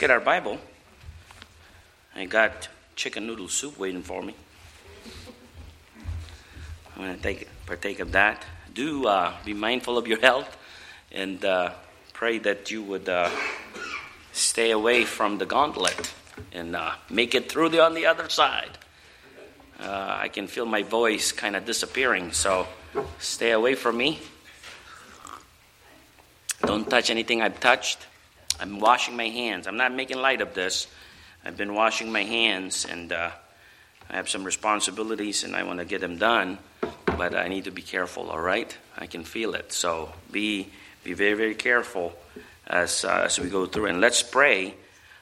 Get our Bible. I got chicken noodle soup waiting for me. I'm going to take partake of that. Do uh, be mindful of your health and uh, pray that you would uh, stay away from the gauntlet and uh, make it through the on the other side. Uh, I can feel my voice kind of disappearing, so stay away from me. Don't touch anything I've touched. I'm washing my hands. I'm not making light of this. I've been washing my hands, and uh, I have some responsibilities, and I want to get them done. But I need to be careful. All right, I can feel it. So be be very very careful as uh, as we go through, and let's pray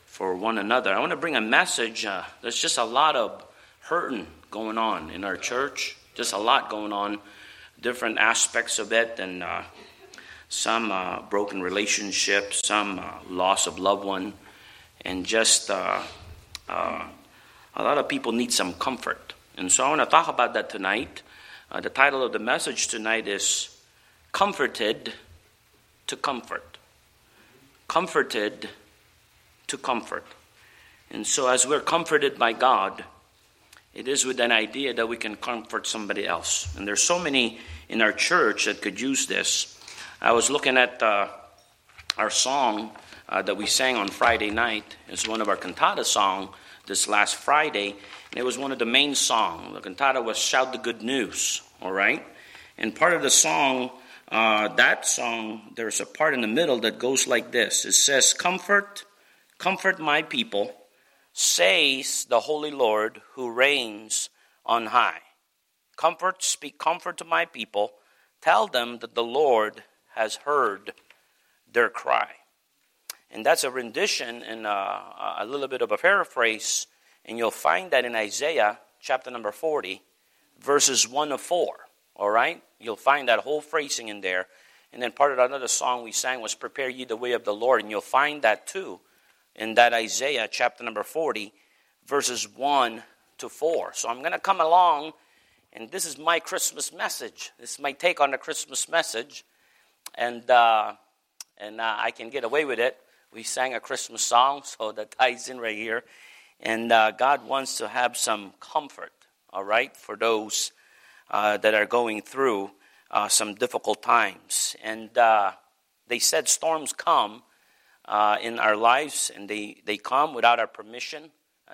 for one another. I want to bring a message. Uh, there's just a lot of hurting going on in our church. Just a lot going on, different aspects of it, and some uh, broken relationships, some uh, loss of loved one, and just uh, uh, a lot of people need some comfort. And so I want to talk about that tonight. Uh, the title of the message tonight is Comforted to Comfort. Comforted to Comfort. And so as we're comforted by God, it is with an idea that we can comfort somebody else. And there's so many in our church that could use this. I was looking at uh, our song uh, that we sang on Friday night. It's one of our cantata song this last Friday, and it was one of the main songs. The cantata was "Shout the Good News." All right, and part of the song, uh, that song, there's a part in the middle that goes like this. It says, "Comfort, comfort my people, says the Holy Lord who reigns on high. Comfort, speak comfort to my people. Tell them that the Lord." Has heard their cry. And that's a rendition and uh, a little bit of a paraphrase, and you'll find that in Isaiah chapter number 40, verses 1 to 4. All right? You'll find that whole phrasing in there. And then part of another song we sang was Prepare ye the way of the Lord, and you'll find that too in that Isaiah chapter number 40, verses 1 to 4. So I'm going to come along, and this is my Christmas message. This is my take on the Christmas message and uh, and uh, I can get away with it. We sang a Christmas song, so that ties in right here. And uh, God wants to have some comfort, all right, for those uh, that are going through uh, some difficult times. And uh, they said storms come in our lives, and they, they come without our permission.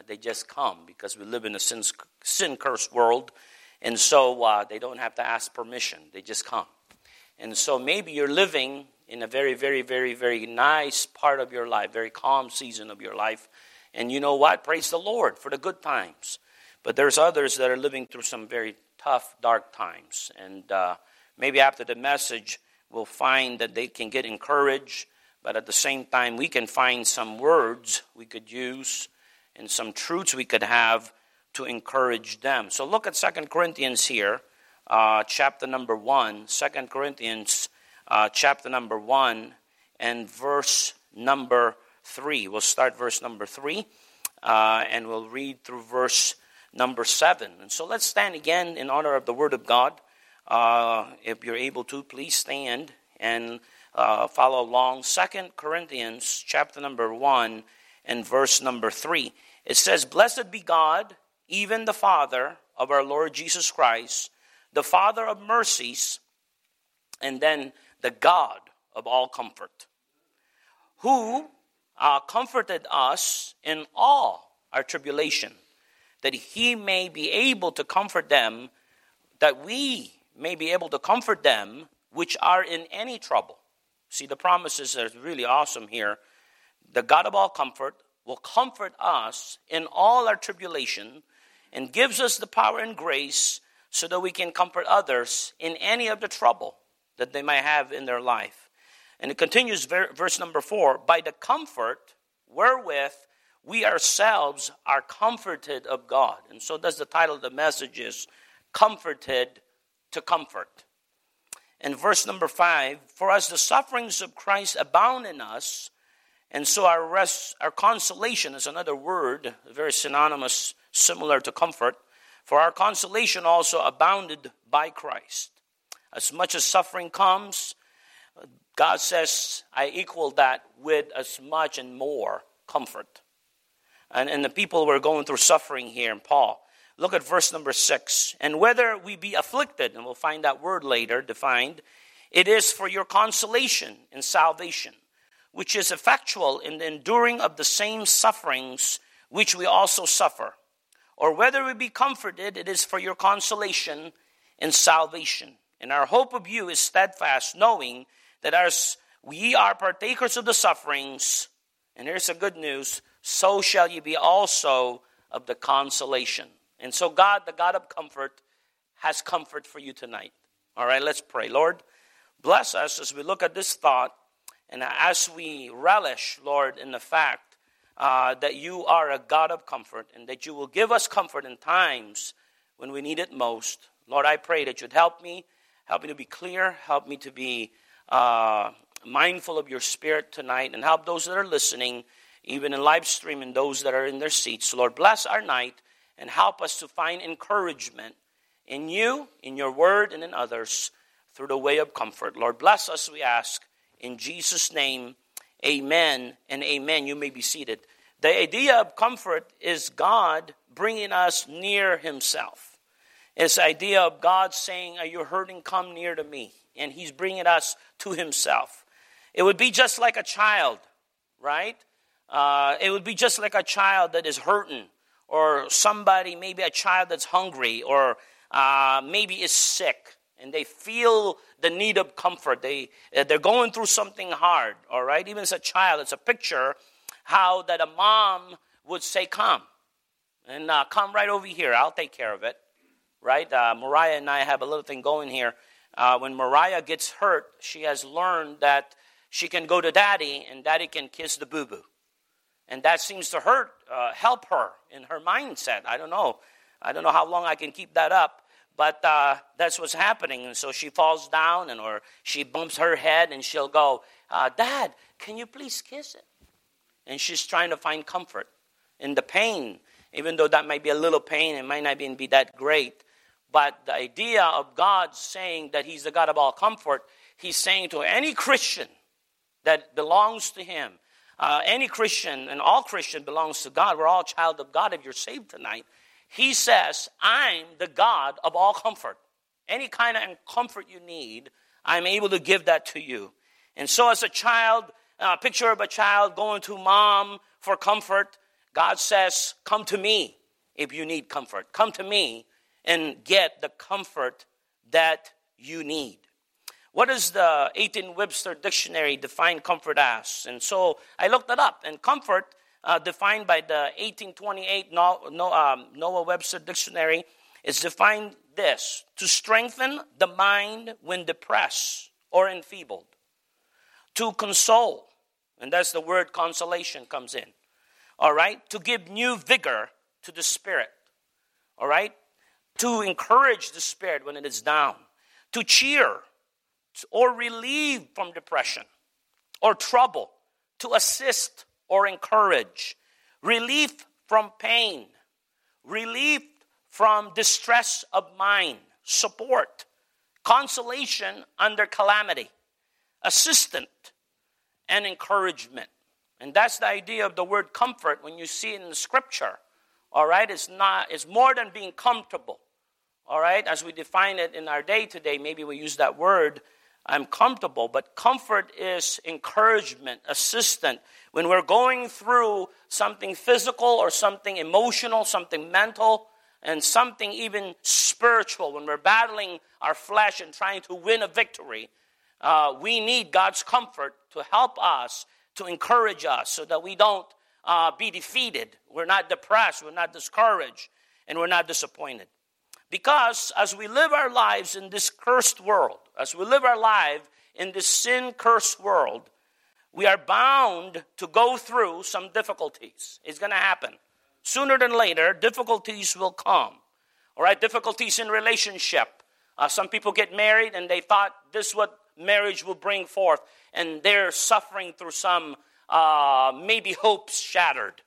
they just come because we live in a sin cursed world. And so they don't have to ask permission, they just come. And so maybe you're living in a very, very, very, very nice part of your life, very calm season of your life. And you know what? Praise the Lord for the good times. But there's others that are living through some very tough, dark times. And uh, maybe after the message, we'll find that they can get encouraged. But at the same time, we can find some words we could use and some truths we could have to encourage them. So look at Second Corinthians here uh, chapter number 1, 2 Corinthians uh, chapter number 1, and verse number 3. We'll start verse number 3, uh, and we'll read through verse number 7. And so let's stand again in honor of the Word of God. Uh, if you're able to, please stand and uh, follow along. 2 Corinthians chapter number 1 and verse number 3. It says, Blessed be God, even the Father of our Lord Jesus Christ the Father of mercies, and then the God of all comfort, who uh, comforted us in all our tribulation, that he may be able to comfort them, that we may be able to comfort them which are in any trouble. See, the promises are really awesome here. The God of all comfort will comfort us in all our tribulation and gives us the power and grace so that we can comfort others in any of the trouble that they might have in their life. And it continues, verse number four by the comfort wherewith we ourselves are comforted of God. And so does the title of the message is Comforted to Comfort. And verse number five, for as the sufferings of Christ abound in us, and so our rest, our consolation is another word, very synonymous, similar to comfort. For our consolation also abounded by Christ. As much as suffering comes, God says, I equal that with as much and more comfort. And, and the people were going through suffering here in Paul. Look at verse number six. And whether we be afflicted, and we'll find that word later defined, it is for your consolation and salvation, which is effectual in the enduring of the same sufferings which we also suffer. Or whether we be comforted, it is for your consolation and salvation. And our hope of you is steadfast, knowing that as we are partakers of the sufferings, and here's the good news, so shall you be also of the consolation. And so, God, the God of comfort, has comfort for you tonight. All right, let's pray. Lord, bless us as we look at this thought and as we relish, Lord, in the fact uh, that you are a God of comfort and that you will give us comfort in times when we need it most. Lord, I pray that you'd help me, help me to be clear, help me to be uh, mindful of your spirit tonight, and help those that are listening, even in live stream, and those that are in their seats. Lord, bless our night and help us to find encouragement in you, in your word, and in others through the way of comfort. Lord, bless us, we ask. In Jesus' name, amen and amen. You may be seated. The idea of comfort is God bringing us near Himself. It's the idea of God saying, Are you hurting? Come near to me. And He's bringing us to Himself. It would be just like a child, right? Uh, it would be just like a child that is hurting or somebody, maybe a child that's hungry, or uh, maybe is sick, and they feel the need of comfort. They, uh, they're going through something hard, all right? Even as a child, it's a picture how that a mom would say, Come, and uh, come right over here, I'll take care of it, right? Uh, Mariah and I have a little thing going here. Uh, when Mariah gets hurt, she has learned that she can go to daddy, and daddy can kiss the boo boo. And that seems to hurt, uh, help her in her mindset. I don't know. I don't know how long I can keep that up, but uh, that's what's happening. And so she falls down and or she bumps her head and she'll go, uh, Dad, can you please kiss it? And she's trying to find comfort in the pain, even though that might be a little pain, it might not even be that great. But the idea of God saying that He's the God of all comfort, He's saying to any Christian that belongs to Him, uh, any Christian and all Christian belongs to God. We're all child of God if you're saved tonight. He says, I'm the God of all comfort. Any kind of comfort you need, I'm able to give that to you. And so, as a child, a uh, picture of a child going to mom for comfort, God says, Come to me if you need comfort. Come to me and get the comfort that you need. What does the 18 Webster Dictionary define comfort as? And so I looked it up, and comfort, uh, defined by the 1828 um, Noah Webster Dictionary, is defined this to strengthen the mind when depressed or enfeebled, to console, and that's the word consolation comes in, all right, to give new vigor to the spirit, all right, to encourage the spirit when it is down, to cheer or relieve from depression or trouble, to assist or encourage, relief from pain, relief from distress of mind, support, consolation under calamity, assistant, and encouragement. And that's the idea of the word comfort when you see it in the scripture. All right, it's not it's more than being comfortable. All right, as we define it in our day today, maybe we use that word I'm comfortable, but comfort is encouragement, assistance. When we're going through something physical or something emotional, something mental, and something even spiritual, when we're battling our flesh and trying to win a victory, uh, we need God's comfort to help us, to encourage us, so that we don't uh, be defeated. We're not depressed, we're not discouraged, and we're not disappointed. Because as we live our lives in this cursed world, as we live our life in this sin cursed world, we are bound to go through some difficulties. It's going to happen. Sooner than later, difficulties will come. All right, difficulties in relationship. Uh, some people get married and they thought this is what marriage will bring forth, and they're suffering through some uh, maybe hopes shattered.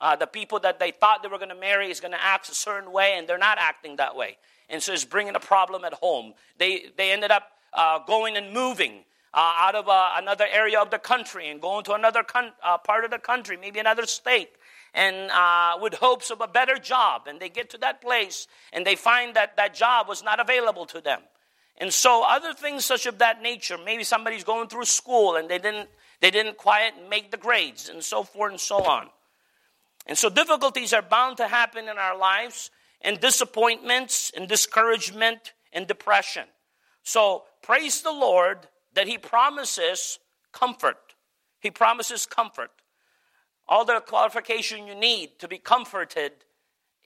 Uh, the people that they thought they were going to marry is going to act a certain way, and they're not acting that way. And so it's bringing a problem at home. They, they ended up uh, going and moving. uh, out of uh, another area of the country and going to another con- uh, part of the country, maybe another state, and uh, with hopes of a better job. And they get to that place and they find that that job was not available to them. And so other things such of that nature, maybe somebody's going through school and they didn't, they didn't quite make the grades and so forth and so on. And so difficulties are bound to happen in our lives and disappointments and discouragement and depression. So praise the Lord that He promises comfort. He promises comfort. All the qualification you need to be comforted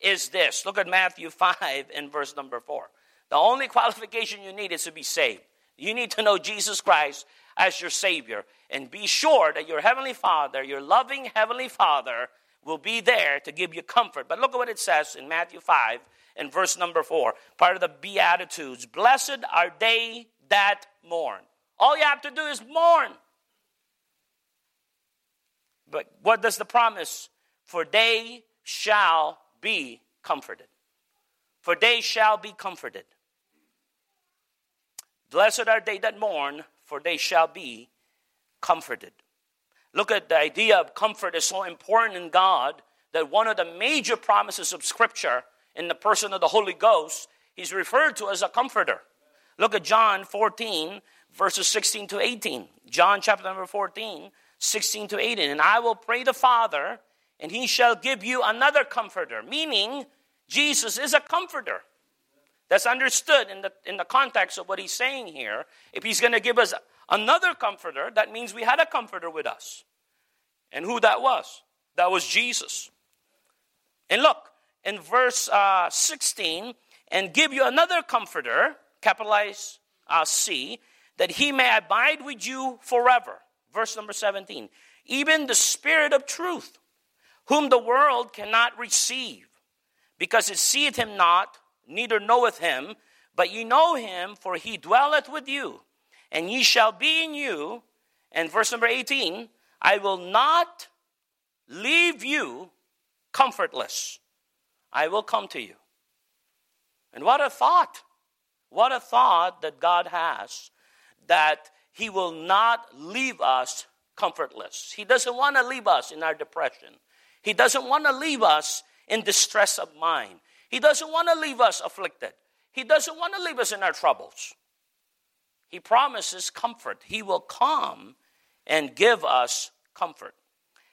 is this. Look at Matthew 5 and verse number 4. The only qualification you need is to be saved. You need to know Jesus Christ as your Savior and be sure that your Heavenly Father, your loving Heavenly Father, will be there to give you comfort. But look at what it says in Matthew 5 and verse number 4, part of the Beatitudes. Blessed are they that mourn. All you have to do is mourn. But what does the promise? For they shall be comforted. For they shall be comforted. Blessed are they that mourn, for they shall be comforted. Look at the idea of comfort is so important in God that one of the major promises of Scripture in the person of the Holy Ghost, he's referred to as a comforter. Look at John 14, verses 16 to 18. John chapter number 14, 16 to 18. And I will pray the Father, and he shall give you another comforter, meaning Jesus is a comforter. That's understood in the, in the context of what he's saying here. If he's going to give us another comforter, that means we had a comforter with us. And who that was? That was Jesus. And look, in verse uh, 16, and give you another comforter, capitalize uh, C, that he may abide with you forever. Verse number 17. Even the Spirit of truth, whom the world cannot receive, because it seeth him not, neither knoweth him, but ye know him, for he dwelleth with you and ye shall be in you. And verse number 18, I will not leave you comfortless. I will come to you. And what a thought! What a thought that God has that He will not leave us comfortless. He doesn't want to leave us in our depression. He doesn't want to leave us in distress of mind. He doesn't want to leave us afflicted. He doesn't want to leave us in our troubles. He promises comfort. He will come and give us comfort.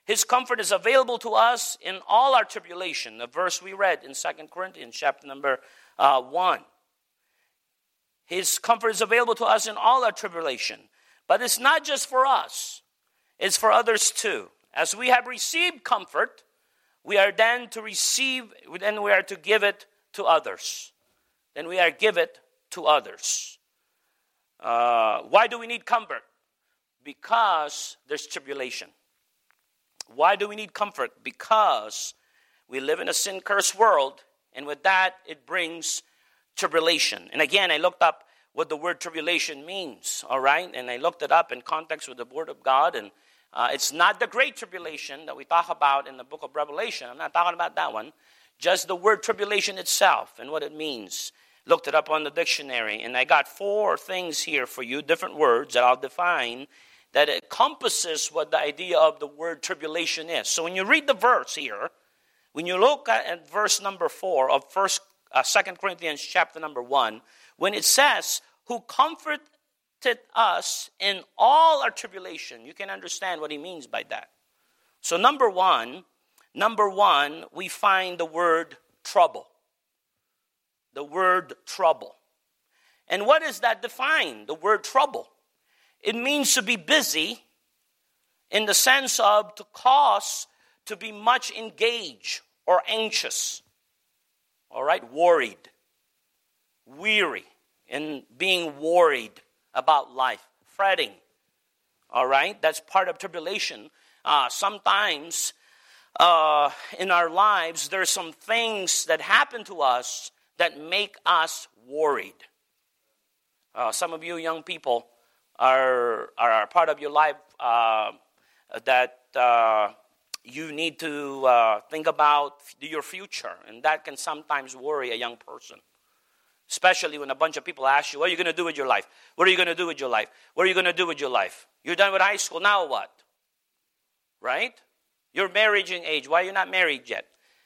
His comfort is available to us in all our tribulation. The verse we read in Second Corinthians, chapter number uh, 1. His comfort is available to us in all our tribulation. But it's not just for us, it's for others too. As we have received comfort, we are then to receive, then we are to give it to others. Then we are give it to others. Uh, why do we need comfort? Because there's tribulation. Why do we need comfort? Because we live in a sin cursed world, and with that, it brings tribulation. And again, I looked up what the word tribulation means, all right? And I looked it up in context with the Word of God, and uh, it's not the great tribulation that we talk about in the book of Revelation. I'm not talking about that one. Just the word tribulation itself and what it means looked it up on the dictionary, and I got four things here for you, different words that I'll define that encompasses what the idea of the word tribulation is. So when you read the verse here, when you look at verse number four of First, uh, Second Corinthians chapter number one, when it says, "Who comforted us in all our tribulation," you can understand what he means by that. So number one, number one, we find the word trouble the word trouble. And what does that define, the word trouble? It means to be busy in the sense of to cause to be much engaged or anxious. All right, worried, weary, and being worried about life, fretting. All right, that's part of tribulation. Uh, sometimes uh, in our lives, there's some things that happen to us that make us worried. Uh, some of you young people are, are part of your life uh, that uh, you need to uh, think about your future, and that can sometimes worry a young person. Especially when a bunch of people ask you, What are you going to do with your life? What are you going to do with your life? What are you going to do with your life? You're done with high school, now what? Right? You're marriaging age. Why are you not married yet?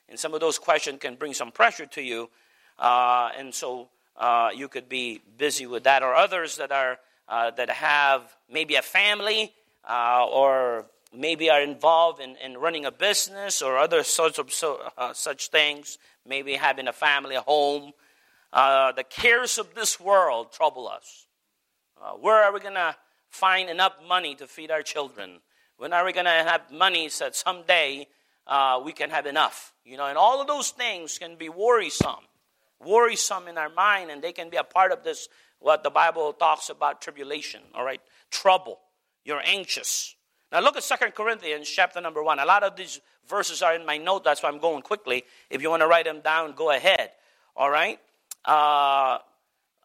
And some of those questions can bring some pressure to you. Uh, and so uh, you could be busy with that. Or others that, are, uh, that have maybe a family uh, or maybe are involved in, in running a business or other sorts of so, uh, such things, maybe having a family, a home. Uh, the cares of this world trouble us. where are we going to find enough money to feed our children? When are we going to have money so that someday uh, we can have enough? You know, and all of those things can be worrisome, worrisome in our mind, and they can be a part of this, what the Bible talks about tribulation, all right? Trouble. You're anxious. Now look at Second Corinthians chapter number 1. A lot of these verses are in my note, that's why I'm going quickly. If you want to write them down, go ahead. All right? Uh,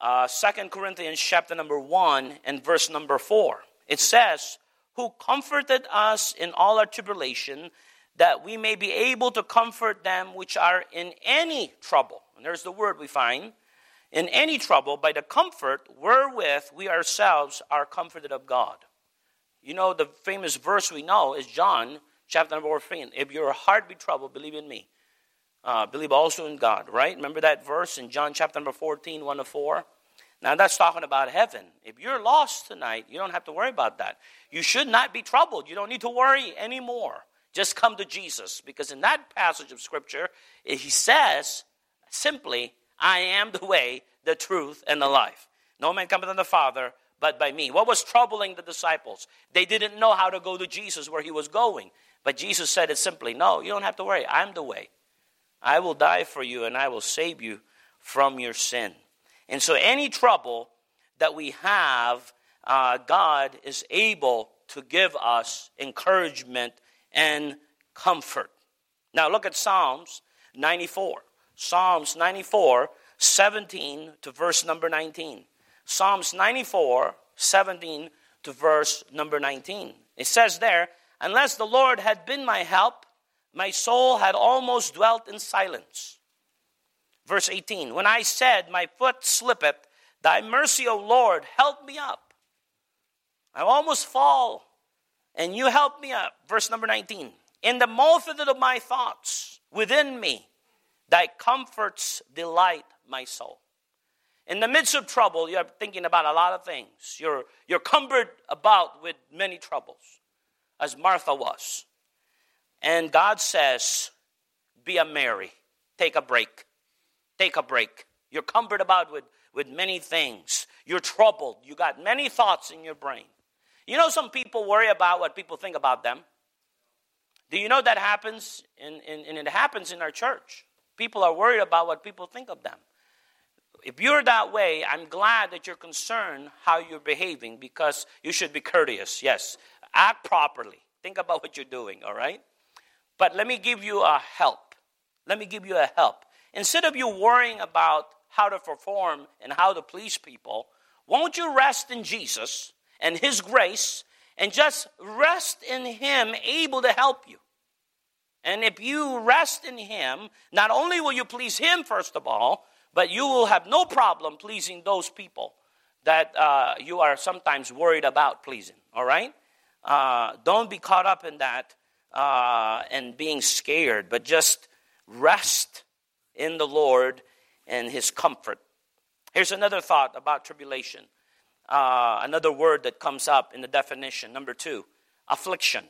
uh, 2 Corinthians chapter number 1 and verse number 4. It says, who comforted us in all our tribulation, that we may be able to comfort them which are in any trouble. And there's the word we find. In any trouble, by the comfort wherewith we ourselves are comforted of God. You know, the famous verse we know is John chapter number 14. If your heart be troubled, believe in me. Uh, believe also in God, right? Remember that verse in John chapter number 14, 1 to 4? Now that's talking about heaven. If you're lost tonight, you don't have to worry about that. You should not be troubled. You don't need to worry anymore. Just come to Jesus. Because in that passage of Scripture, he says simply, I am the way, the truth, and the life. No man cometh unto the Father but by me. What was troubling the disciples? They didn't know how to go to Jesus where he was going. But Jesus said it simply No, you don't have to worry. I'm the way. I will die for you and I will save you from your sin. And so, any trouble that we have, uh, God is able to give us encouragement and comfort. Now, look at Psalms 94. Psalms 94, 17 to verse number 19. Psalms 94, 17 to verse number 19. It says there, Unless the Lord had been my help, my soul had almost dwelt in silence. Verse 18 When I said, My foot slippeth, thy mercy, O Lord, help me up. I almost fall, and you help me up. Verse number 19 In the multitude of my thoughts within me, thy comforts delight my soul. In the midst of trouble, you're thinking about a lot of things. You're, you're cumbered about with many troubles, as Martha was. And God says, Be a Mary, take a break. Take a break. You're cumbered about with, with many things. You're troubled. You got many thoughts in your brain. You know, some people worry about what people think about them. Do you know that happens? And it happens in our church. People are worried about what people think of them. If you're that way, I'm glad that you're concerned how you're behaving because you should be courteous. Yes, act properly. Think about what you're doing, all right? But let me give you a help. Let me give you a help. Instead of you worrying about how to perform and how to please people, won't you rest in Jesus and His grace and just rest in Him, able to help you? And if you rest in Him, not only will you please Him, first of all, but you will have no problem pleasing those people that uh, you are sometimes worried about pleasing, all right? Uh, don't be caught up in that uh, and being scared, but just rest in the Lord and his comfort. Here's another thought about tribulation. Uh, another word that comes up in the definition. Number two, affliction.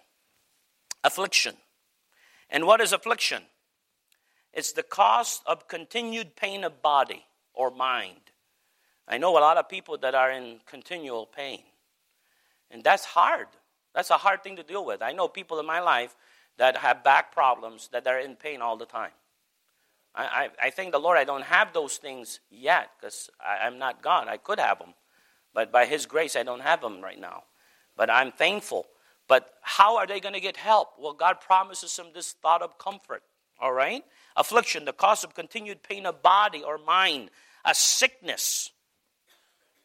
Affliction. And what is affliction? It's the cost of continued pain of body or mind. I know a lot of people that are in continual pain. And that's hard. That's a hard thing to deal with. I know people in my life that have back problems that are in pain all the time. I, I, I thank the Lord I don't have those things yet because I'm not God. I could have them. But by His grace, I don't have them right now. But I'm thankful. But how are they going to get help? Well, God promises them this thought of comfort. All right? Affliction, the cause of continued pain of body or mind, a sickness.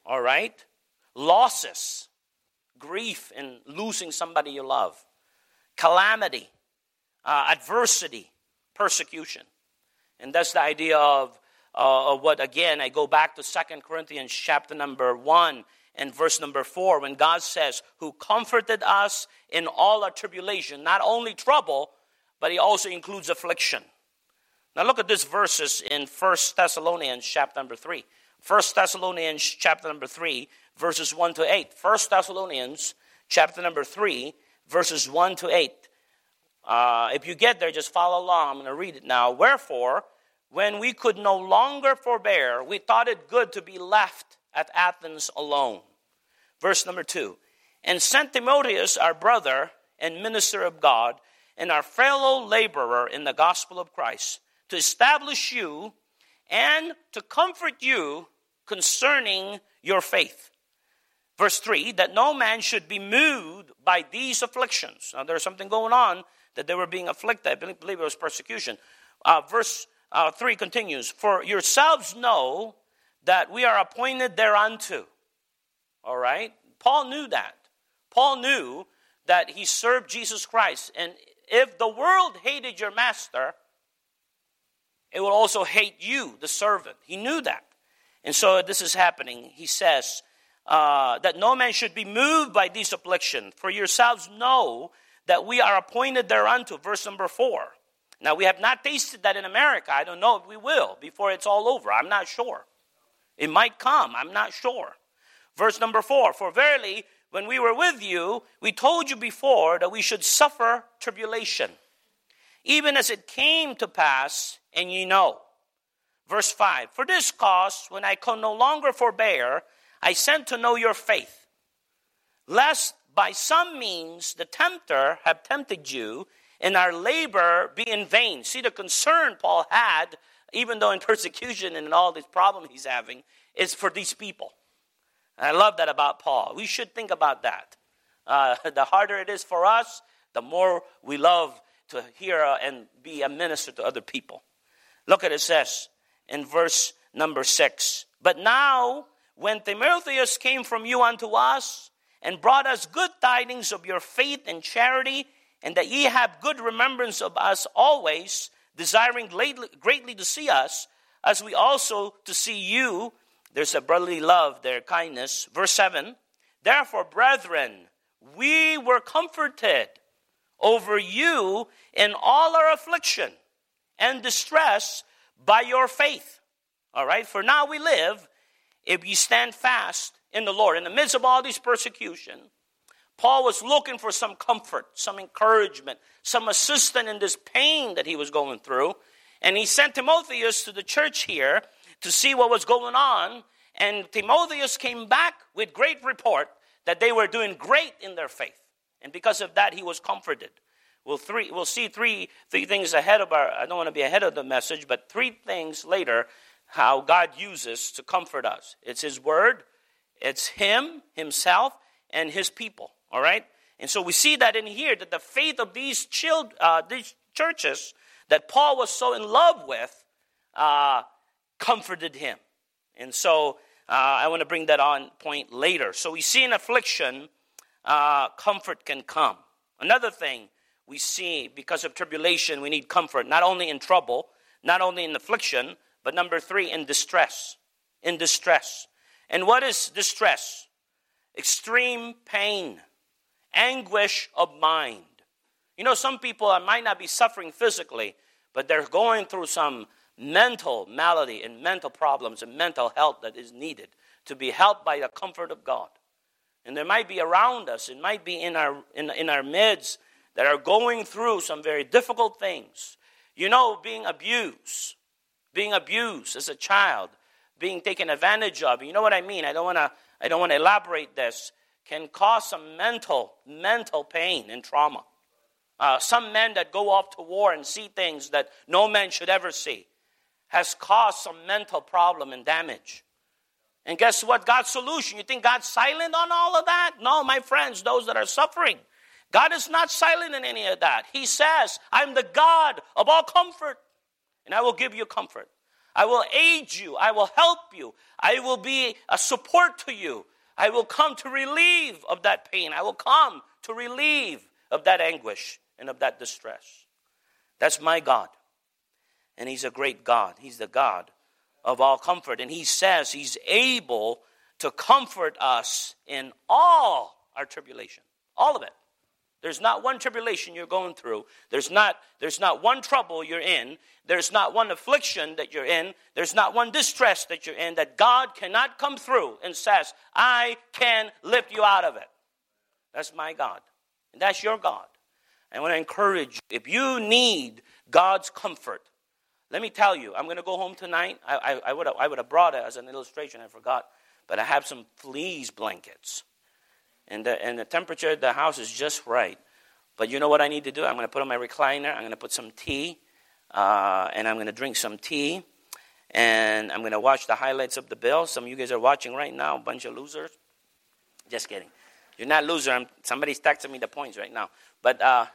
All right? Losses, grief in losing somebody you love, calamity, uh, adversity, persecution. And that's the idea of uh, what, again, I go back to Second Corinthians chapter number 1 and verse number 4 when God says, Who comforted us in all our tribulation, not only trouble, but He also includes affliction. Now look at these verses in First Thessalonians chapter number 3. First Thessalonians chapter number 3, verses 1 to 8. First Thessalonians chapter number 3, verses 1 to 8. Uh, if you get there, just follow along. I'm going to read it now. Wherefore, when we could no longer forbear, we thought it good to be left at Athens alone. Verse number 2. And sent Timotheus, our brother and minister of God, and our fellow laborer in the gospel of Christ, to establish you and to comfort you concerning your faith. Verse 3 that no man should be moved by these afflictions. Now, there's something going on that they were being afflicted. I believe it was persecution. Uh, verse uh, 3 continues For yourselves know that we are appointed thereunto. All right? Paul knew that. Paul knew that he served Jesus Christ. And if the world hated your master, it will also hate you, the servant. He knew that. And so this is happening. He says uh, that no man should be moved by this affliction, for yourselves know that we are appointed thereunto. Verse number four. Now, we have not tasted that in America. I don't know if we will before it's all over. I'm not sure. It might come. I'm not sure. Verse number four For verily, when we were with you, we told you before that we should suffer tribulation, even as it came to pass, and ye know. Verse 5 For this cause, when I could no longer forbear, I sent to know your faith, lest by some means the tempter have tempted you, and our labor be in vain. See the concern Paul had, even though in persecution and in all this problem he's having, is for these people. And I love that about Paul. We should think about that. Uh, the harder it is for us, the more we love to hear and be a minister to other people. Look at it says in verse number six. But now, when Timotheus came from you unto us and brought us good tidings of your faith and charity, and that ye have good remembrance of us always, desiring greatly to see us, as we also to see you. There's a brotherly love there, kindness. Verse 7 Therefore, brethren, we were comforted over you in all our affliction and distress by your faith. All right, for now we live if you stand fast in the Lord. In the midst of all this persecution, Paul was looking for some comfort, some encouragement, some assistance in this pain that he was going through. And he sent Timotheus to the church here to see what was going on. And Timotheus came back with great report that they were doing great in their faith. And because of that, he was comforted. We'll, three, we'll see three, three things ahead of our, I don't want to be ahead of the message, but three things later how God uses to comfort us. It's His Word, it's Him, Himself, and His people. All right? And so we see that in here that the faith of these, children, uh, these churches that Paul was so in love with uh, comforted him. And so uh, I want to bring that on point later. So we see in affliction, uh, comfort can come. Another thing we see because of tribulation, we need comfort, not only in trouble, not only in affliction, but number three, in distress. In distress. And what is distress? Extreme pain, anguish of mind. You know, some people might not be suffering physically, but they're going through some mental malady and mental problems and mental health that is needed to be helped by the comfort of God. And there might be around us, it might be in our, in, in our midst that are going through some very difficult things. You know, being abused, being abused as a child, being taken advantage of. You know what I mean? I don't want to. I don't want to elaborate this. Can cause some mental, mental pain and trauma. Uh, some men that go off to war and see things that no man should ever see has caused some mental problem and damage. And guess what? God's solution. You think God's silent on all of that? No, my friends, those that are suffering. God is not silent in any of that. He says, I'm the God of all comfort, and I will give you comfort. I will aid you. I will help you. I will be a support to you. I will come to relieve of that pain. I will come to relieve of that anguish and of that distress. That's my God. And He's a great God. He's the God of all comfort. And he says he's able to comfort us in all our tribulation. All of it. There's not one tribulation you're going through. There's not, there's not one trouble you're in. There's not one affliction that you're in. There's not one distress that you're in that God cannot come through and says, I can lift you out of it. That's my God. And that's your God. I want to encourage you. If you need God's comfort, let me tell you, I'm going to go home tonight. I, I, I, would have, I would have brought it as an illustration. I forgot. But I have some fleas blankets. And the, and the temperature of the house is just right. But you know what I need to do? I'm going to put on my recliner. I'm going to put some tea. Uh, and I'm going to drink some tea. And I'm going to watch the highlights of the bill. Some of you guys are watching right now, a bunch of losers. Just kidding. You're not loser. I'm, somebody's texting me the points right now. But, uh,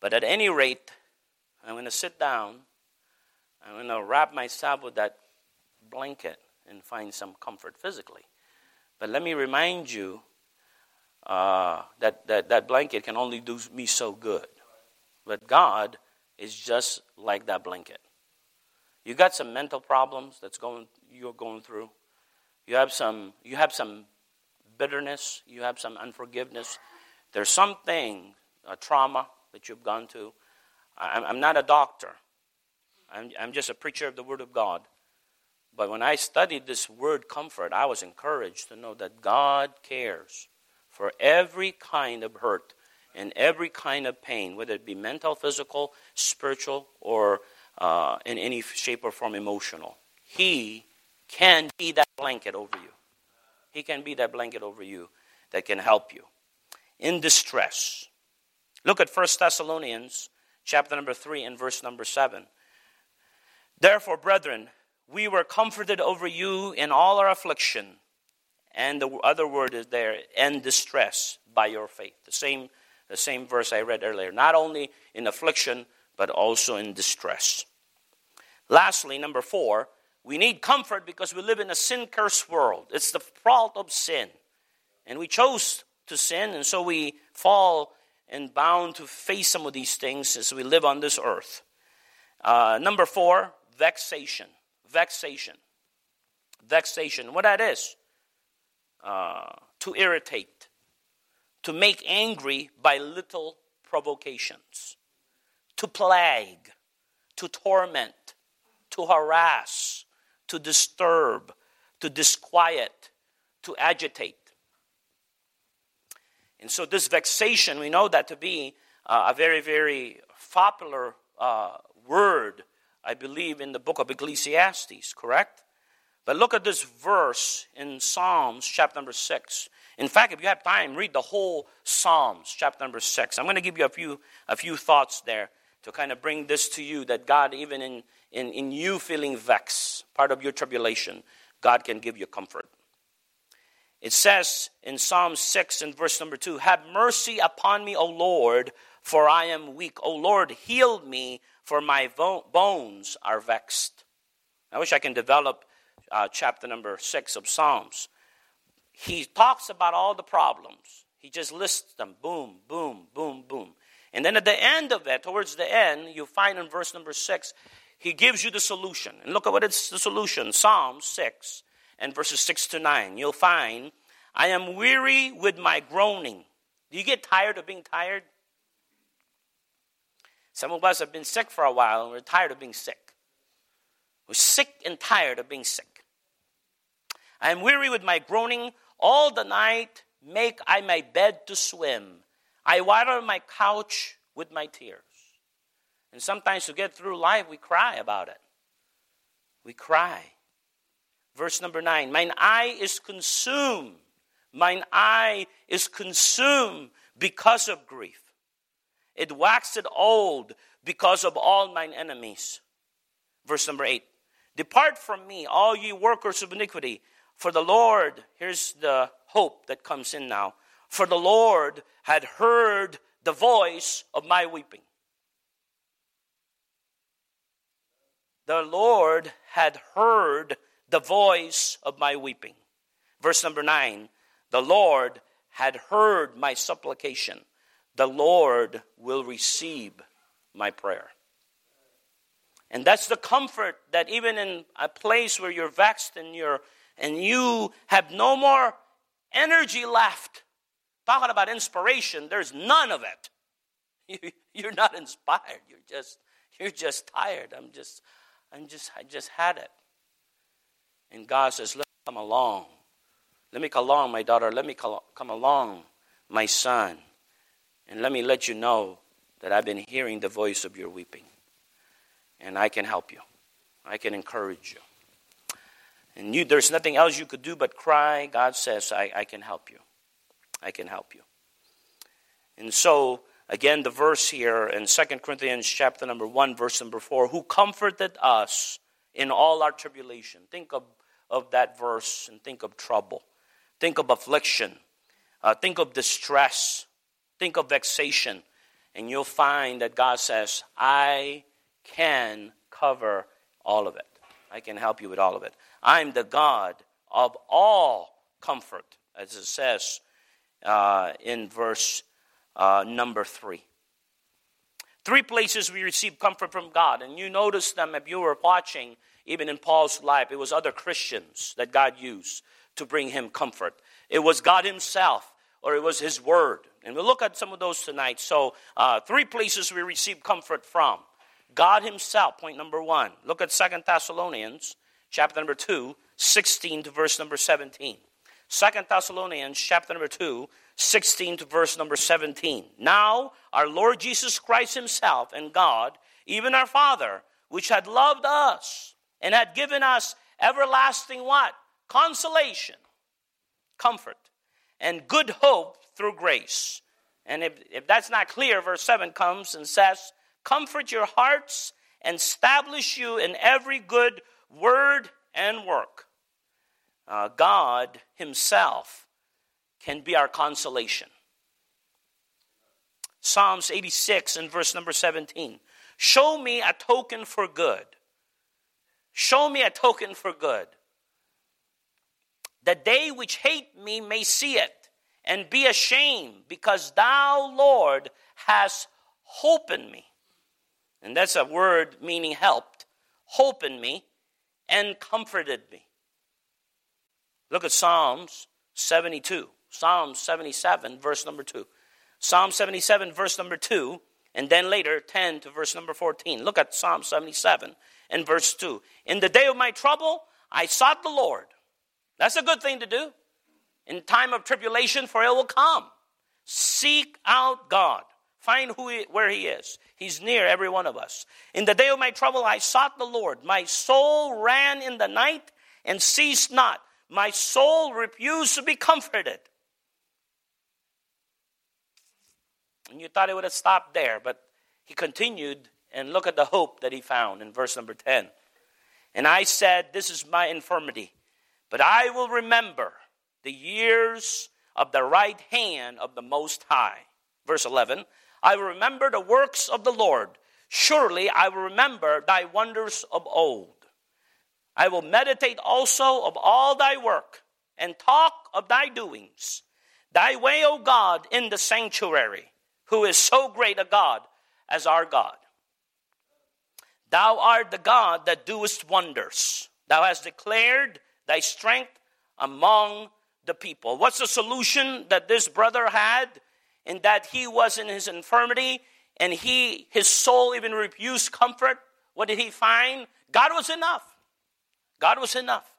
but at any rate, I'm going to sit down. I'm going to wrap myself with that blanket and find some comfort physically. But let me remind you uh, that, that that blanket can only do me so good. But God is just like that blanket. You got some mental problems that's going you're going through. You have some you have some bitterness. You have some unforgiveness. There's something a trauma that you've gone to. I'm, I'm not a doctor. I'm, I'm just a preacher of the Word of God. But when I studied this word comfort, I was encouraged to know that God cares for every kind of hurt and every kind of pain, whether it be mental, physical, spiritual, or uh, in any shape or form emotional. He can be that blanket over you. He can be that blanket over you that can help you in distress. Look at 1 Thessalonians chapter number 3 and verse number 7. Therefore, brethren, we were comforted over you in all our affliction, and the other word is there, and distress by your faith. The same, the same verse I read earlier. Not only in affliction, but also in distress. Lastly, number four, we need comfort because we live in a sin cursed world. It's the fault of sin. And we chose to sin, and so we fall and bound to face some of these things as we live on this earth. Uh, number four, vexation vexation. Vexation, what that is? Uh, to irritate, to make angry by little provocations, to plague, to torment, to harass, to disturb, to disquiet, to agitate. And so, this vexation, we know that to be uh, a very, very popular uh, word I believe, in the book of Ecclesiastes, correct? But look at this verse in Psalms chapter number 6. In fact, if you have time, read the whole Psalms chapter number 6. I'm going to give you a few, a few thoughts there to kind of bring this to you that God, even in, in, in you feeling vexed, part of your tribulation, God can give you comfort. It says in Psalm 6 and verse number 2 Have mercy upon me, O Lord, for I am weak. O Lord, heal me, for my bones are vexed. I wish I can develop uh, chapter number six of Psalms. He talks about all the problems. He just lists them boom, boom, boom, boom. And then at the end of it, towards the end, you find in verse number six, he gives you the solution. And look at what it's the solution Psalm 6 and verses 6 to 9. You'll find, I am weary with my groaning. Do you get tired of being tired? Some of us have been sick for a while and we're tired of being sick. We're sick and tired of being sick. I am weary with my groaning. All the night make I my bed to swim. I water my couch with my tears. And sometimes to get through life, we cry about it. We cry. Verse number nine Mine eye is consumed. Mine eye is consumed because of grief. It waxed old because of all mine enemies. Verse number eight Depart from me, all ye workers of iniquity, for the Lord, here's the hope that comes in now, for the Lord had heard the voice of my weeping. The Lord had heard the voice of my weeping. Verse number nine The Lord had heard my supplication the Lord will receive my prayer. And that's the comfort that even in a place where you're vexed and you're and you have no more energy left. Talking about inspiration, there's none of it. You, are not inspired. You're just you're just tired. I'm just I'm just I just had it. And God says, Let me come along. Let me come along, my daughter. Let me come along, my son. And let me let you know that I've been hearing the voice of your weeping and I can help you. I can encourage you. And you, there's nothing else you could do but cry. God says, I, I can help you. I can help you. And so, again, the verse here in 2 Corinthians chapter number 1, verse number 4, who comforted us in all our tribulation. Think of, of that verse and think of trouble. Think of affliction. Uh, think of distress. Think of vexation. And you'll find that God says, I can cover all of it. I can help you with all of it. I'm the God of all comfort, as it says uh, in verse uh, number three. Three places we receive comfort from God, and you notice them if you were watching, even in Paul's life. It was other Christians that God used to bring him comfort. It was God Himself, or it was His Word. And we'll look at some of those tonight. So, uh, three places we receive comfort from. God Himself, point number one. Look at Second Thessalonians, chapter number 2, 16 to verse number 17. Second Thessalonians, chapter number 2, 16 to verse number 17. Now, our Lord Jesus Christ Himself and God, even our Father, which had loved us and had given us everlasting what? Consolation, comfort, and good hope through grace. And if, if that's not clear, verse 7 comes and says, comfort your hearts, and establish you in every good word and work. Uh, God Himself can be our consolation. Psalms 86 and verse number 17. Show me a token for good. Show me a token for good. The they which hate me may see it and be ashamed, because thou, Lord, hast holpen me. And that's a word meaning helped. Holpen me and comforted me. Look at Psalms 72. Psalm 77, verse number 2. Psalm 77, verse number 2, and then later 10 to verse number 14. Look at Psalm 77 and verse 2. In the day of my trouble, I sought the Lord. That's a good thing to do. In time of tribulation, for it will come. Seek out God. Find who he, where he is. He's near every one of us. In the day of my trouble, I sought the Lord. My soul ran in the night and ceased not. My soul refused to be comforted. And you thought it would have stopped there, but he continued and look at the hope that he found in verse number 10. And I said, This is my infirmity, but I will remember the years of the right hand of the Most High. Verse 11 I will remember the works of the Lord. Surely I will remember thy wonders of old. I will meditate also of all thy work and talk of thy doings. Thy way, O God, in the sanctuary, who is so great a God as our God. Thou art the God that doest wonders. Thou hast declared thy strength among the people. What's the solution that this brother had? in that he was in his infirmity and he his soul even refused comfort? What did he find? God was enough. God was enough.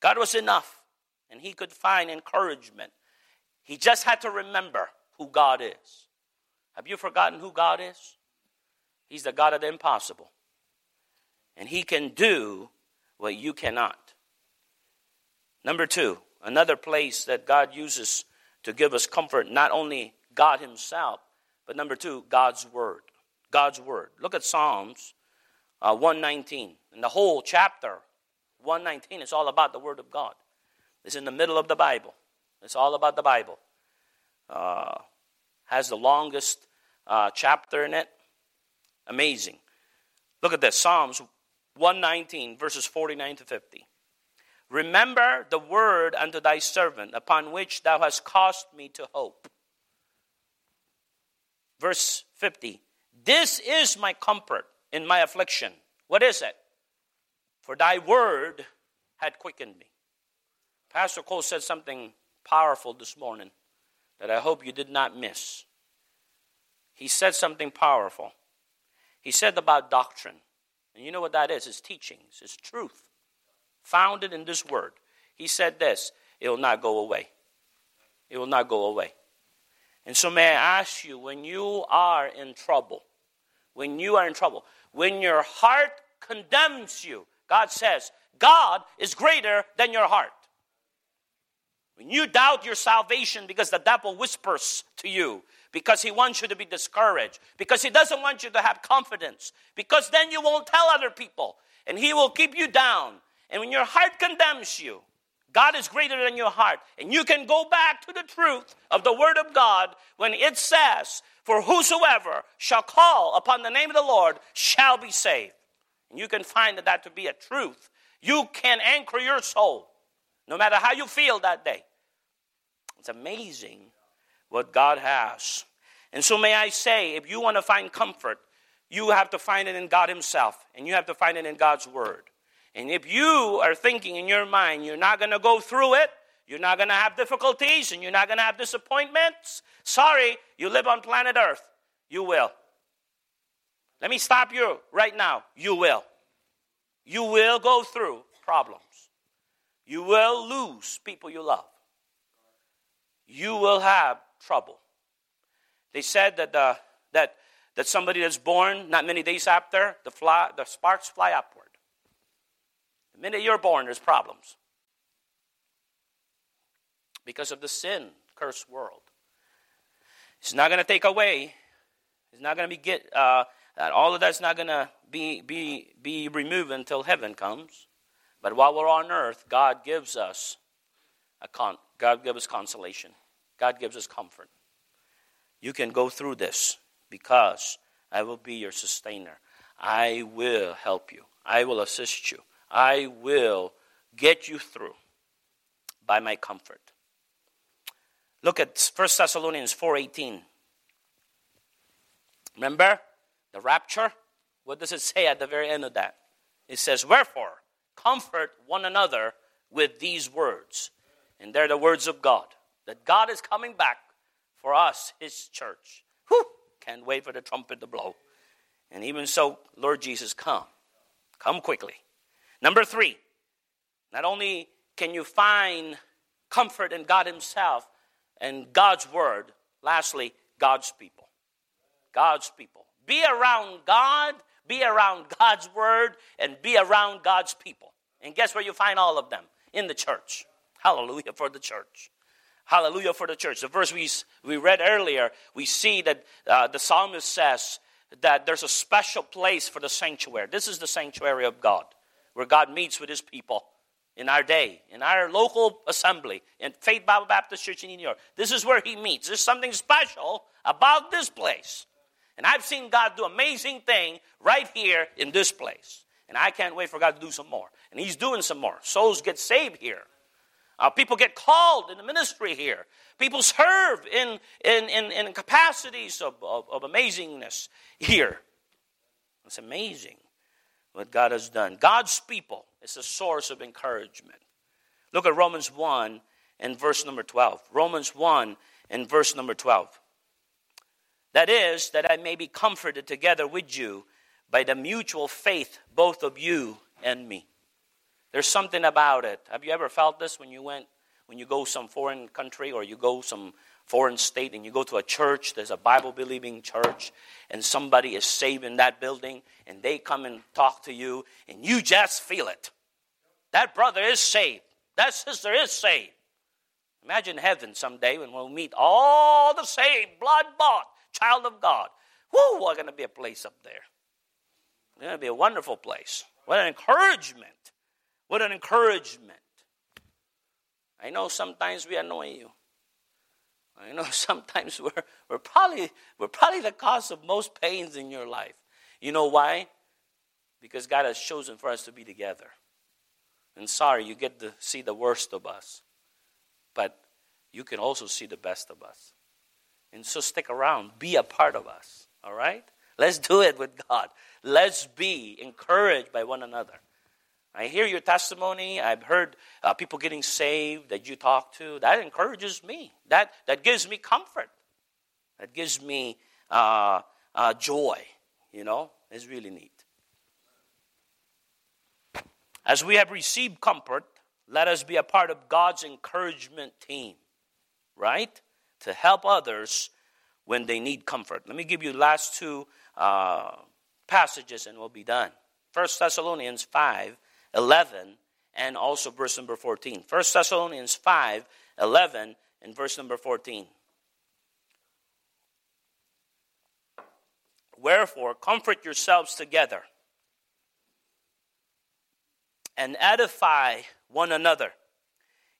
God was enough. And he could find encouragement. He just had to remember who god is. Have you forgotten who god is? He's the god of the impossible. And he can do what you cannot number two another place that god uses to give us comfort, not only God Himself, but number two, God's Word. God's Word. Look at Psalms uh, 119. And the whole chapter, 119, is all about the Word of God. It's in the middle of the Bible. It's all about the Bible. Uh, has the longest uh, chapter in it. Amazing. Look at this Psalms 119, verses 49 to 50. Remember the word unto thy servant, upon which thou hast caused me to hope. Verse 50 This is my comfort in my affliction. What is it? For thy word had quickened me. Pastor Cole said something powerful this morning that I hope you did not miss. He said something powerful. He said about doctrine. And you know what that is? It's teachings, it's truth founded in this word. He said this it will not go away. It will not go away. And so, may I ask you, when you are in trouble, when you are in trouble, when your heart condemns you, God says, God is greater than your heart. When you doubt your salvation because the devil whispers to you, because he wants you to be discouraged, because he doesn't want you to have confidence, because then you won't tell other people, and he will keep you down. And when your heart condemns you, God is greater than your heart. And you can go back to the truth of the Word of God when it says, For whosoever shall call upon the name of the Lord shall be saved. And you can find that to be a truth. You can anchor your soul no matter how you feel that day. It's amazing what God has. And so, may I say, if you want to find comfort, you have to find it in God Himself, and you have to find it in God's Word. And if you are thinking in your mind you're not going to go through it, you're not going to have difficulties, and you're not going to have disappointments, sorry, you live on planet Earth. You will. Let me stop you right now. You will. You will go through problems. You will lose people you love. You will have trouble. They said that, uh, that, that somebody that's born not many days after, the, fly, the sparks fly upward. The minute you're born, there's problems because of the sin cursed world. It's not going to take away. It's not going to be get. Uh, all of that's not going to be be be removed until heaven comes. But while we're on earth, God gives us a con. God gives us consolation. God gives us comfort. You can go through this because I will be your sustainer. I will help you. I will assist you. I will get you through by my comfort. Look at 1 Thessalonians 4:18. Remember the rapture? What does it say at the very end of that? It says, "Wherefore comfort one another with these words." And they're the words of God. That God is coming back for us, his church. Whew, can't wait for the trumpet to blow. And even so, Lord Jesus, come. Come quickly. Number three, not only can you find comfort in God Himself and God's Word, lastly, God's people. God's people. Be around God, be around God's Word, and be around God's people. And guess where you find all of them? In the church. Hallelujah for the church. Hallelujah for the church. The verse we, we read earlier, we see that uh, the psalmist says that there's a special place for the sanctuary. This is the sanctuary of God where God meets with his people in our day, in our local assembly, in Faith Bible Baptist Church in New York. This is where he meets. There's something special about this place. And I've seen God do amazing thing right here in this place. And I can't wait for God to do some more. And he's doing some more. Souls get saved here. Uh, people get called in the ministry here. People serve in, in, in, in capacities of, of, of amazingness here. It's amazing what God has done. God's people is a source of encouragement. Look at Romans 1 and verse number 12. Romans 1 and verse number 12. That is, that I may be comforted together with you by the mutual faith, both of you and me. There's something about it. Have you ever felt this when you went, when you go some foreign country or you go some foreign state and you go to a church, there's a Bible believing church, and somebody is saved in that building, and they come and talk to you, and you just feel it. That brother is saved. That sister is saved. Imagine heaven someday when we'll meet all the saved, blood bought child of God. Whoo, what going to be a place up there. It's going to be a wonderful place. What an encouragement. What an encouragement. I know sometimes we annoy you. I know sometimes we're, we're, probably, we're probably the cause of most pains in your life. You know why? Because God has chosen for us to be together. And sorry, you get to see the worst of us, but you can also see the best of us. And so stick around, be a part of us, all right? Let's do it with God. Let's be encouraged by one another. I hear your testimony. I've heard uh, people getting saved that you talk to. That encourages me. That, that gives me comfort. That gives me uh, uh, joy. You know, it's really neat. As we have received comfort, let us be a part of God's encouragement team, right? To help others when they need comfort. Let me give you last two uh, passages and we'll be done. 1 Thessalonians 5 11 and also verse number 14. 1 Thessalonians 5 11 and verse number 14. Wherefore, comfort yourselves together and edify one another,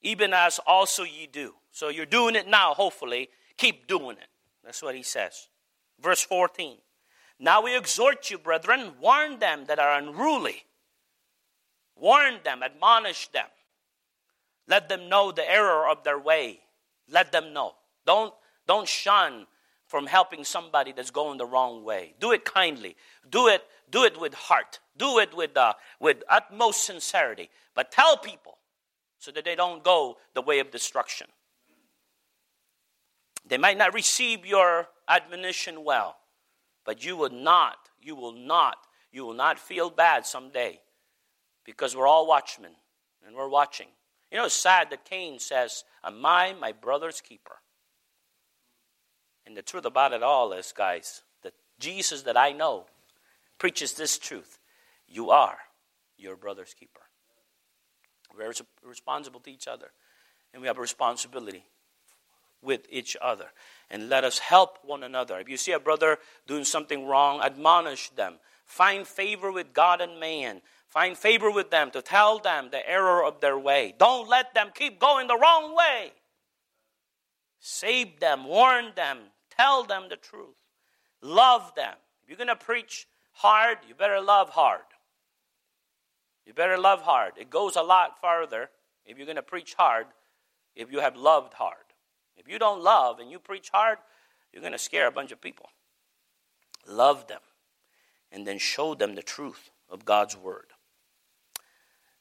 even as also ye do. So you're doing it now, hopefully. Keep doing it. That's what he says. Verse 14. Now we exhort you, brethren, warn them that are unruly. Warn them, admonish them. Let them know the error of their way. Let them know. Don't, don't shun from helping somebody that's going the wrong way. Do it kindly. Do it, do it with heart. Do it with, uh, with utmost sincerity. But tell people so that they don't go the way of destruction. They might not receive your admonition well, but you will not, you will not, you will not feel bad someday because we're all watchmen and we're watching. You know, it's sad that Cain says, Am I my brother's keeper? And the truth about it all is, guys, that Jesus that I know preaches this truth. You are your brother's keeper. We're responsible to each other, and we have a responsibility with each other. And let us help one another. If you see a brother doing something wrong, admonish them. Find favor with God and man. Find favor with them to tell them the error of their way. Don't let them keep going the wrong way. Save them, warn them, tell them the truth. Love them. If you're going to preach hard, you better love hard. You better love hard. It goes a lot farther if you're going to preach hard if you have loved hard. If you don't love and you preach hard, you're going to scare a bunch of people. Love them and then show them the truth of God's word.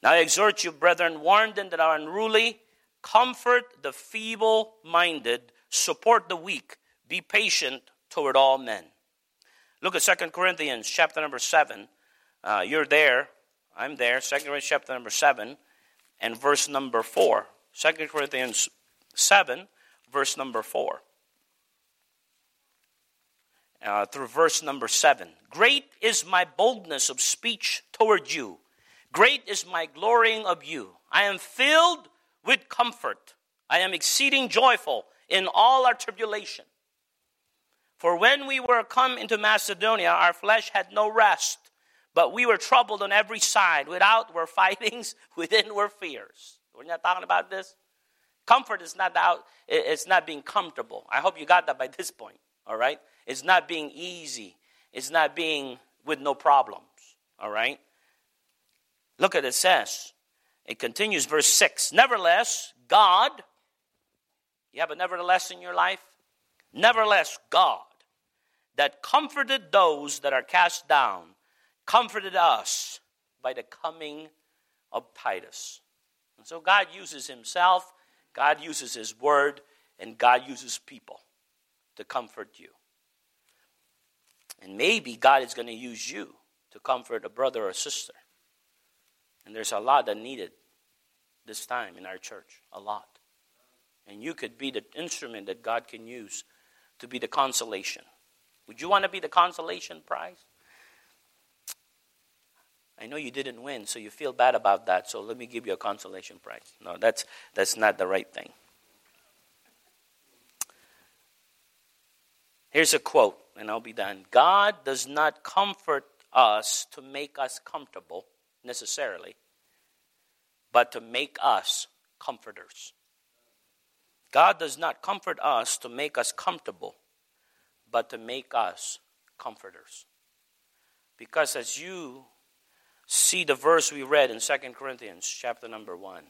Now I exhort you, brethren, warn them that are unruly, comfort the feeble minded, support the weak, be patient toward all men. Look at 2 Corinthians chapter number 7. Uh, you're there. I'm there. 2 Corinthians chapter number 7 and verse number 4. 2 Corinthians 7, verse number 4. Uh, through verse number 7. Great is my boldness of speech toward you. Great is my glorying of you. I am filled with comfort. I am exceeding joyful in all our tribulation for when we were come into Macedonia, our flesh had no rest, but we were troubled on every side. Without were fightings, within were fears. We're not talking about this. Comfort is not out, it's not being comfortable. I hope you got that by this point, all right? It's not being easy. It's not being with no problems, all right? Look at it says. It continues, verse 6. Nevertheless, God, you have a nevertheless in your life? Nevertheless, God, that comforted those that are cast down, comforted us by the coming of Titus. And so God uses Himself, God uses His Word, and God uses people to comfort you. And maybe God is going to use you to comfort a brother or sister. And there's a lot that needed this time in our church, a lot. And you could be the instrument that God can use to be the consolation. Would you want to be the consolation prize? I know you didn't win, so you feel bad about that, so let me give you a consolation prize. No, that's, that's not the right thing. Here's a quote, and I'll be done. God does not comfort us to make us comfortable necessarily, but to make us comforters. God does not comfort us to make us comfortable, but to make us comforters. Because as you see the verse we read in 2 Corinthians chapter number 1,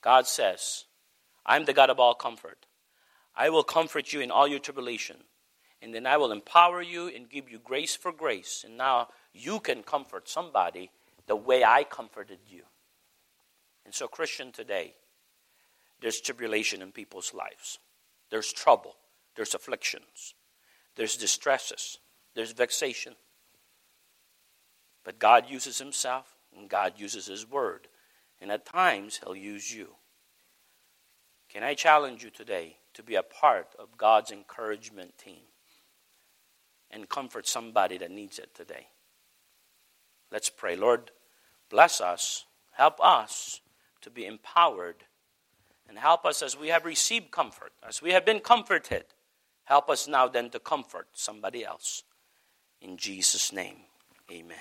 God says, I'm the God of all comfort. I will comfort you in all your tribulation, And then I will empower you and give you grace for grace. And now you can comfort somebody the way I comforted you. And so, Christian, today, there's tribulation in people's lives, there's trouble, there's afflictions, there's distresses, there's vexation. But God uses Himself and God uses His Word. And at times, He'll use you. Can I challenge you today to be a part of God's encouragement team and comfort somebody that needs it today? Let's pray. Lord, bless us, help us to be empowered, and help us as we have received comfort, as we have been comforted. Help us now then to comfort somebody else. In Jesus' name, amen.